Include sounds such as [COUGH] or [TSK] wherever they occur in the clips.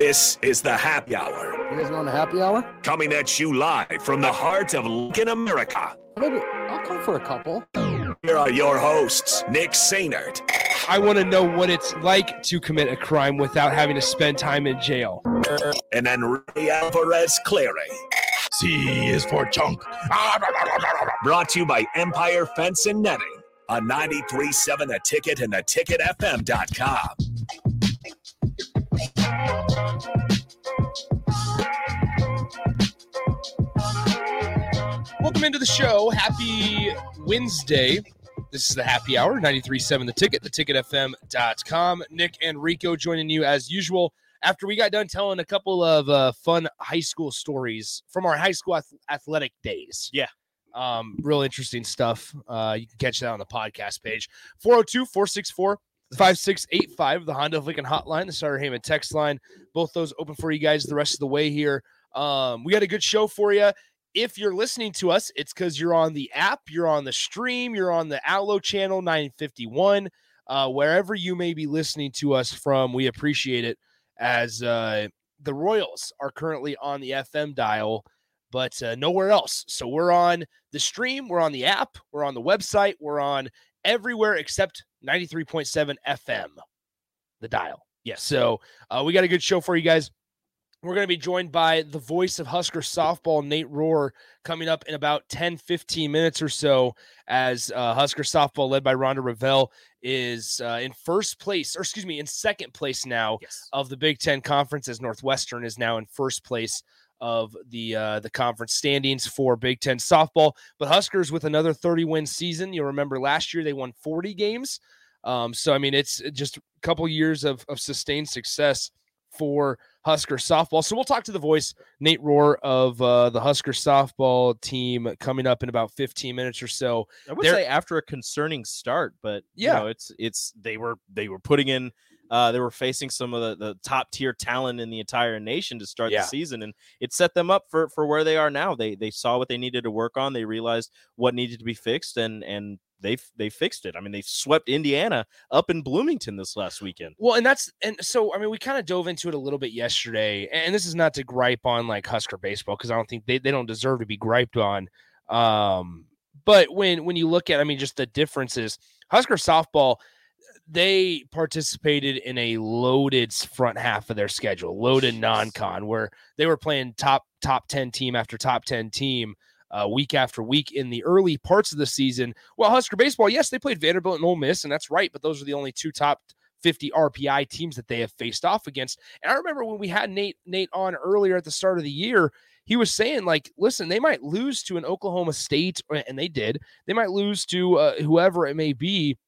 This is the happy hour. You guys going to happy hour? Coming at you live from the heart of Lincoln, America. Maybe I'll come for a couple. Here are your hosts, Nick Sainert. I want to know what it's like to commit a crime without having to spend time in jail. And Enrique Alvarez Clary. C is for chunk. [LAUGHS] Brought to you by Empire Fence and Netting on 93.7 The Ticket and theticketfm.com. Welcome into the show. Happy Wednesday. This is the happy hour, 93.7 The Ticket, theticketfm.com. Nick and Rico joining you as usual after we got done telling a couple of uh, fun high school stories from our high school ath- athletic days. Yeah. Um, real interesting stuff. Uh, you can catch that on the podcast page. 402 464 5685, the Honda of Lincoln hotline, the Sutter Heyman text line. Both those open for you guys the rest of the way here. Um, we got a good show for you. If you're listening to us, it's because you're on the app, you're on the stream, you're on the Outlow channel 951. Uh, wherever you may be listening to us from, we appreciate it as uh, the Royals are currently on the FM dial, but uh, nowhere else. So we're on the stream, we're on the app, we're on the website, we're on everywhere except 93.7 FM, the dial. Yes. So uh, we got a good show for you guys. We're going to be joined by the voice of Husker softball, Nate Rohr, coming up in about 10, 15 minutes or so as uh, Husker softball, led by Rhonda Revelle, is uh, in first place, or excuse me, in second place now Yes. of the Big Ten Conference, as Northwestern is now in first place of the uh, the conference standings for Big Ten softball. But Huskers with another 30 win season. You'll remember last year they won 40 games. Um, so I mean, it's just a couple years of, of sustained success for Husker softball. So we'll talk to the voice, Nate Rohr of uh, the Husker softball team, coming up in about 15 minutes or so. I would They're- say after a concerning start, but Yeah. you know, it's it's they were they were putting in uh, they were facing some of the, the top tier talent in the entire nation to start Yeah. the season, and it set them up for for where they are now. They they saw what they needed to work on. They realized what needed to be fixed, and and they they fixed it. I mean, they swept Indiana up in Bloomington this last weekend. Well, and that's and so I mean we kind of dove into it a little bit yesterday, and this is not to gripe on like Husker baseball because I don't think they, they don't deserve to be griped on. Um, but when when you look at I mean just the differences, Husker softball, they participated in a loaded front half of their schedule, loaded non-con, where they were playing top top ten team after top ten team. Uh, week after week in the early parts of the season. Well, Husker baseball, yes, they played Vanderbilt and Ole Miss, and that's right, but those are the only two top 50 RPI teams that they have faced off against. And I remember when we had Nate Nate on earlier at the start of the year, he was saying like, listen, they might lose to an Oklahoma State, and they did. They might lose to uh, whoever it may be.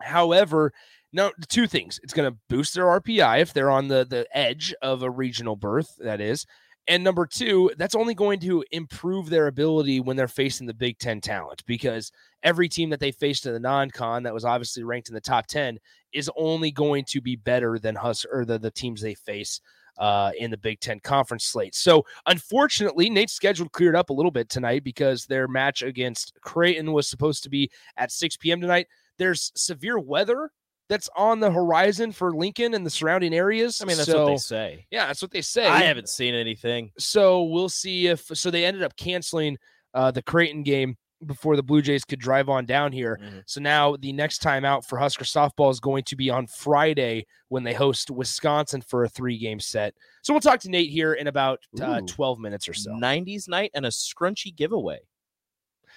However, no, two things. It's going to boost their RPI if they're on the the edge of a regional berth. That is. And number two, that's only going to improve their ability when they're facing the Big Ten talent because every team that they faced in the non con that was obviously ranked in the top 10 is only going to be better than Hus or the, the teams they face uh, in the Big Ten conference slate. So unfortunately, Nate's schedule cleared up a little bit tonight because their match against Creighton was supposed to be at 6 p.m. tonight. There's severe weather that's on the horizon for Lincoln and the surrounding areas. I mean, that's so, what they say. Yeah, that's what they say. I haven't seen anything. So we'll see if so they ended up canceling uh, the Creighton game before the Blue Jays could drive on down here. Mhm. So now the next time out for Husker softball is going to be on Friday when they host Wisconsin for a three game set. So we'll talk to Nate here in about uh, 12 minutes or so. 90s night and a scrunchy giveaway.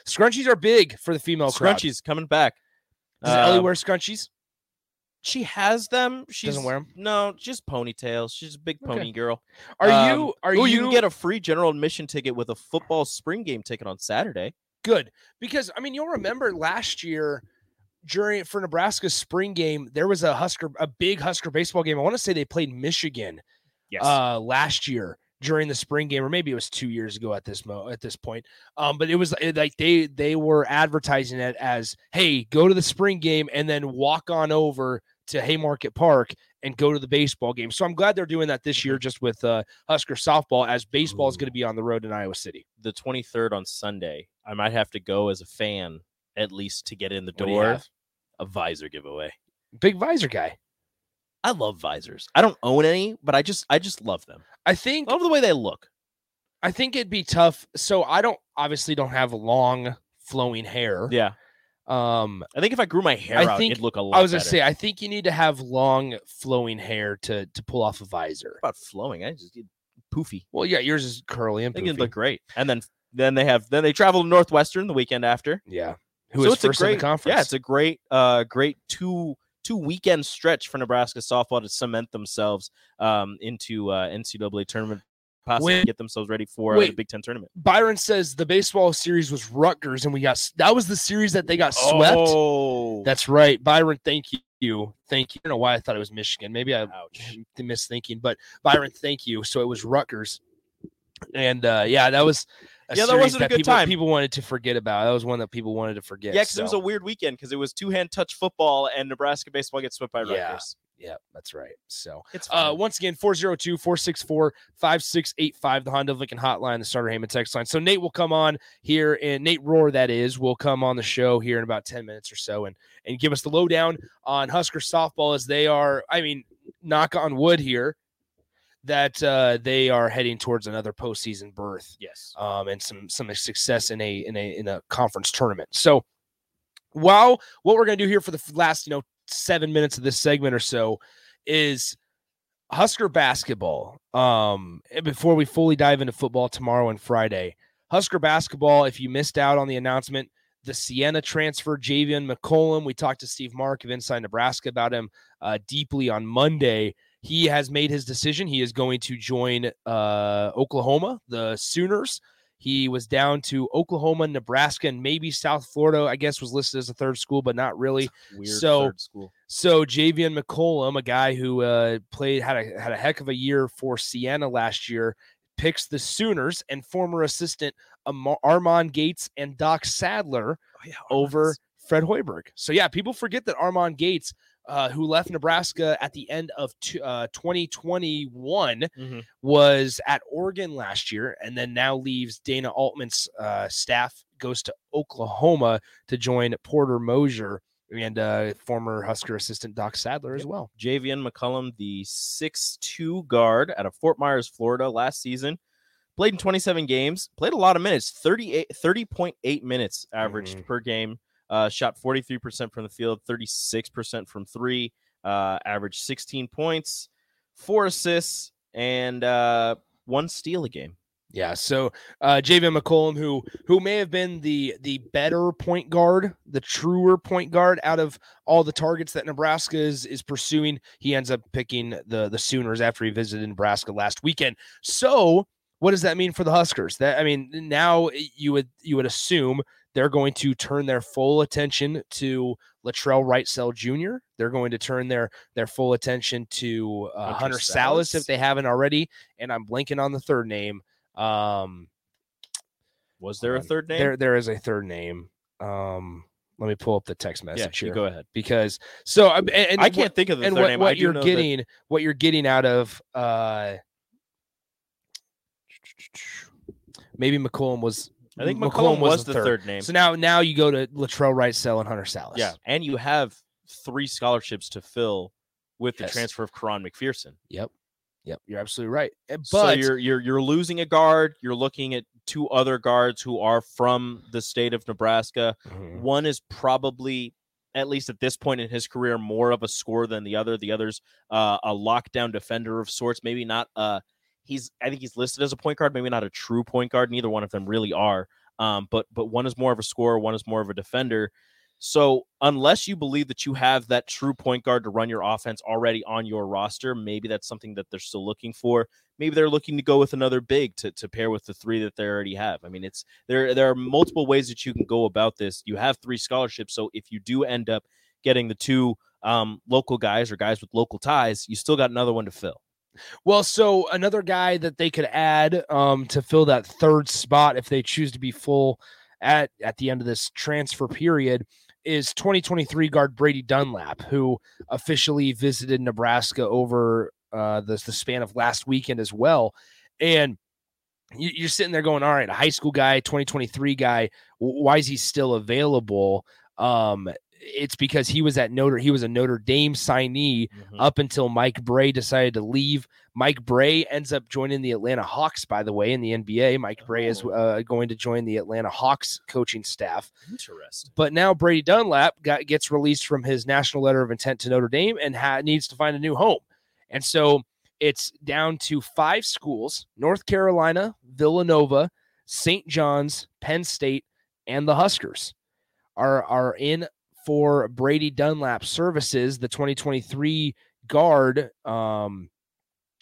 Scrunchies are big for the female crowd. Scrunchies coming back. Does Ellie Um, wear scrunchies? She has them. She Doesn't wear them. No, just ponytails. She's a big Okay. pony girl. Are Um, you are oh, you, you can get a free general admission ticket with a football spring game ticket on Saturday. good? Because I mean, you'll remember last year during for Nebraska's spring game, there was a Husker a big Husker baseball game. I want to say they played Michigan Yes. uh last year during the spring game or maybe it was 2 years ago at this mo at this point um but it was uh, like they they were advertising it as hey go to the spring game and then walk on over to Haymarket Park and go to the baseball game so I'm glad they're doing that this year just with uh Husker softball as baseball is going to be on the road in Iowa City the 23rd on Sunday. I might have to go as a fan at least to get in the door. A visor giveaway. big visor guy I love visors. I don't own any, but I just I just love them. I think I love the way they look. I think it'd be tough. So I don't obviously don't have long flowing hair. Yeah. Um, I think if I grew my hair I out, think- it'd look a lot I was gonna better. say I think you need to have long flowing hair to to pull off a visor. about flowing. I just get poofy. Well, yeah, yours is curly and I think it'd poofy. look great. And then then they have then they travel to Northwestern the weekend after. yeah. Who so is it's a first great in the conference? Yeah, it's a great uh great two two weekend stretch for Nebraska softball to cement themselves um into uh NCAA tournament possibly Wait. get themselves ready for uh, the Big Ten tournament. Byron says the baseball series was Rutgers, and we got that was the series that they got swept. Oh, That's right, Byron. Thank you, thank you. I don't know why I thought it was Michigan. Maybe I ouch. misthinking, but Byron, thank you. So it was Rutgers, and uh, yeah, that was a Yeah, that wasn't a good people, time. People wanted to forget about. That was one that people wanted to forget. Yeah, because it was a weird weekend because it was two hand touch football and Nebraska baseball gets swept by Yeah. Rutgers. Yeah, that's right. So It's Uh, once again, 402 464 5685, the Honda Lincoln hotline, the starter Heyman text line. So Nate will come on here, and Nate Rohr, that is, will come on the show here in about 10 minutes or so and, and give us the lowdown on Husker softball as they are, I mean, knock on wood here, that uh, they are heading towards another postseason berth yes. um, and some some success in a in a in a conference tournament. So, while what we're going to do here for the last you know seven minutes of this segment or so is Husker basketball. Um, before we fully dive into football tomorrow and Friday, Husker basketball. If you missed out on the announcement, the Siena transfer, Javian McCollum. We talked to Steve Marik of Inside Nebraska about him uh, deeply on Monday. He has made his decision. He is going to join uh, Oklahoma, the Sooners. He was down to Oklahoma, Nebraska, and maybe South Florida. I guess was listed as a third school, but not really. Weird so- third school. So Javian McCollum, a guy who uh, played had a had a heck of a year for Siena last year, picks the Sooners and former assistant Armon Gates and Doc Sadler Oh, yeah, over Fred Hoiberg. So yeah, people forget that Armon Gates, uh, who left Nebraska at the end of t- uh, 2021, Mhm. was at Oregon last year, and then now leaves Dana Altman's uh, staff, goes to Oklahoma to join Porter Moser and uh, former Husker assistant Doc Sadler as well. Javian McCollum, the 6'2 guard out of Fort Myers, Florida, last season. Played in 27 games, played a lot of minutes, 38, 30.8 minutes averaged Mhm. per game. Uh, shot 43% from the field, 36% from three, uh, averaged 16 points, four assists, and uh, one steal a game. Yeah, so uh Javian McCollum, who who may have been the the better point guard, the truer point guard out of all the targets that Nebraska is is pursuing, he ends up picking the the Sooners after he visited Nebraska last weekend. So what does that mean for the Huskers? That I mean, now you would you would assume they're going to turn their full attention to Latrell Wrightsell Jr. They're going to turn their their full attention to uh, Hunter Hunter Sallis if they haven't already. And I'm blanking on the third name. Um, Was there a third name? There, there is a third name. Um, let me pull up the text message you here go ahead. because so um, and, and I can't think of the and third what, name. I what you're know that- getting what you're getting out of uh [TSK] maybe McCollum was I think McCollum, was, the third, name. So now now you go to Latrell Wrightsell and Hunter Sallis. Yeah, and you have three scholarships to fill with the transfer of Quaran McPherson. Yep. Yep. You're absolutely right. Uh, But so you're you're you're losing a guard. You're looking at two other guards who are from the state of Nebraska. Mhm. One is probably, at least at this point in his career, more of a scorer than the other. The other's uh, a lockdown defender of sorts. Maybe not. Uh, he's I think he's listed as a point guard. Maybe not a true point guard. Neither one of them really are. Um, but but one is more of a scorer. One is more of a defender. So unless you believe that you have that true point guard to run your offense already on your roster, maybe that's something that they're still looking for. Maybe they're looking to go with another big to, to pair with the three that they already have. I mean, it's there. There are multiple ways that you can go about this. You have three scholarships, so if you do end up getting the two um, local guys or guys with local ties, you still got another one to fill. Well, so another guy that they could add um, to fill that third spot if they choose to be full at at the end of this transfer period is 2023 guard Brady Dunlap, who officially visited Nebraska over uh, the, the span of last weekend as well. And you, you're sitting there going, all right, a high school guy, 2023 guy, why is he still available? Um, it's because he was at Notre he was a Notre Dame signee Mhm. up until Mike Brey decided to leave. Mike Brey ends up joining the Atlanta Hawks, by the way, in the NBA. Mike Brey is Oh. uh, going to join the Atlanta Hawks coaching staff. Interesting. But now Brady Dunlap got, gets released from his national letter of intent to Notre Dame and ha- needs to find a new home. And so it's down to five schools North Carolina, Villanova, St. John's, Penn State, and the Huskers are, are in for Brady Dunlap services, the 2023 guard. Um,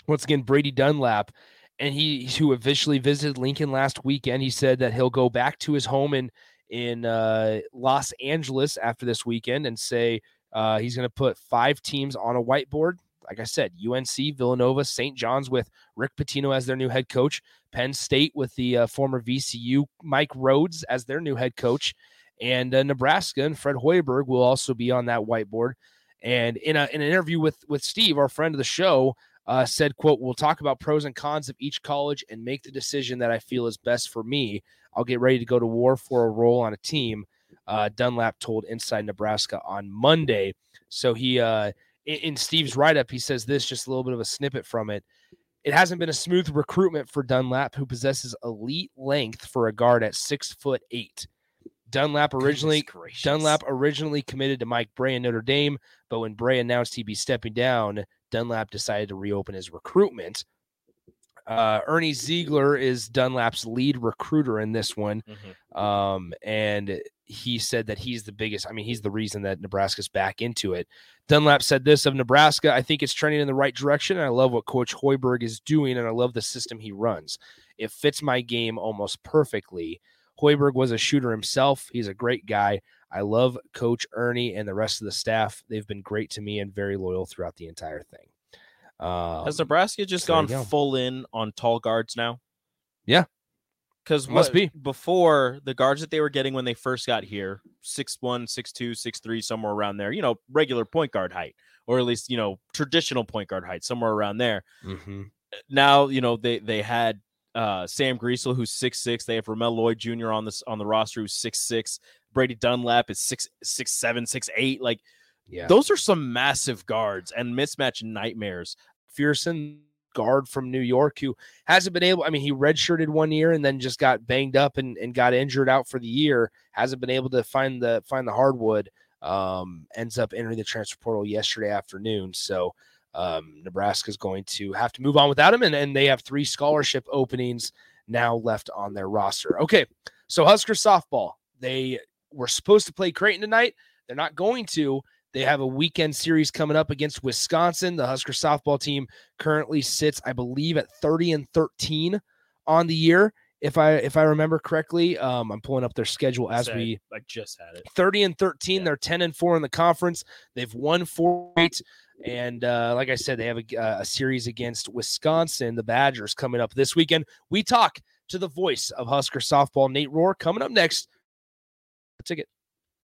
once again, Brady Dunlap. And he who officially visited Lincoln last weekend, he said that he'll go back to his home in in uh, Los Angeles after this weekend and say uh, he's going to put five teams on a whiteboard. Like I said, UNC, Villanova, St. John's with Rick Pitino as their new head coach, Penn State with the uh, former VCU Mike Rhoades as their new head coach, and uh, Nebraska and Fred Hoiberg will also be on that whiteboard. And in, a, in an interview with with Steve, our friend of the show, uh, said, "quote We'll talk about pros and cons of each college and make the decision that I feel is best for me. I'll get ready to go to war for a role on a team." Uh, Dunlap told Inside Nebraska on Monday. So he, uh, in, in Steve's write up, he says this just a little bit of a snippet from it. It hasn't been a smooth recruitment for Dunlap, who possesses elite length for a guard at six foot eight. Dunlap originally Dunlap originally committed to Mike Brey in Notre Dame, but when Brey announced he'd be stepping down, Dunlap decided to reopen his recruitment. Uh, Ernie Zeigler is Dunlap's lead recruiter in this one. Mhm. Um, and he said that he's the biggest. I mean, he's the reason that Nebraska's back into it. Dunlap said this of Nebraska I think it's trending in the right direction. And I love what Coach Hoiberg is doing, and I love the system he runs. It fits my game almost perfectly. Hoiberg was a shooter himself. He's a great guy. I love Coach Ernie and the rest of the staff. They've been great to me and very loyal throughout the entire thing. Um, Has Nebraska just gone go. full in on tall guards now? Yeah. Because Must be. before the guards that they were getting when they first got here, six one, six two, six three, somewhere around there, you know, regular point guard height, or at least, you know, traditional point guard height, somewhere around there. mhm. Now, you know, they they had uh Sam Griesel, who's six six. They have Ramel Lloyd Jr. on this on the roster who's six six. Brady Dunlap is six six seven, six eight. Like Yeah. those are some massive guards and mismatch nightmares. McPherson, guard from New York, who hasn't been able. I mean, he redshirted one year and then just got banged up and, and got injured out for the year. Hasn't been able to find the find the hardwood. Um, ends up entering the transfer portal yesterday afternoon. So um, Nebraska's going to have to move on without him, and, and they have three scholarship openings now left on their roster. Okay, so Husker softball. They were supposed to play Creighton tonight. They're not going to. They have a weekend series coming up against Wisconsin. The Husker softball team currently sits, I believe, at 30 and 13 on the year. If I if I remember correctly, um, I'm pulling up their schedule as we I just had it. 30 and 13. Yeah. They're 10 and 4 in the conference. They've won four eight. And uh, like I said, they have a, a series against Wisconsin, the Badgers, coming up this weekend. We talk to the voice of Husker softball, Nate Rohr, coming up next. Ticket.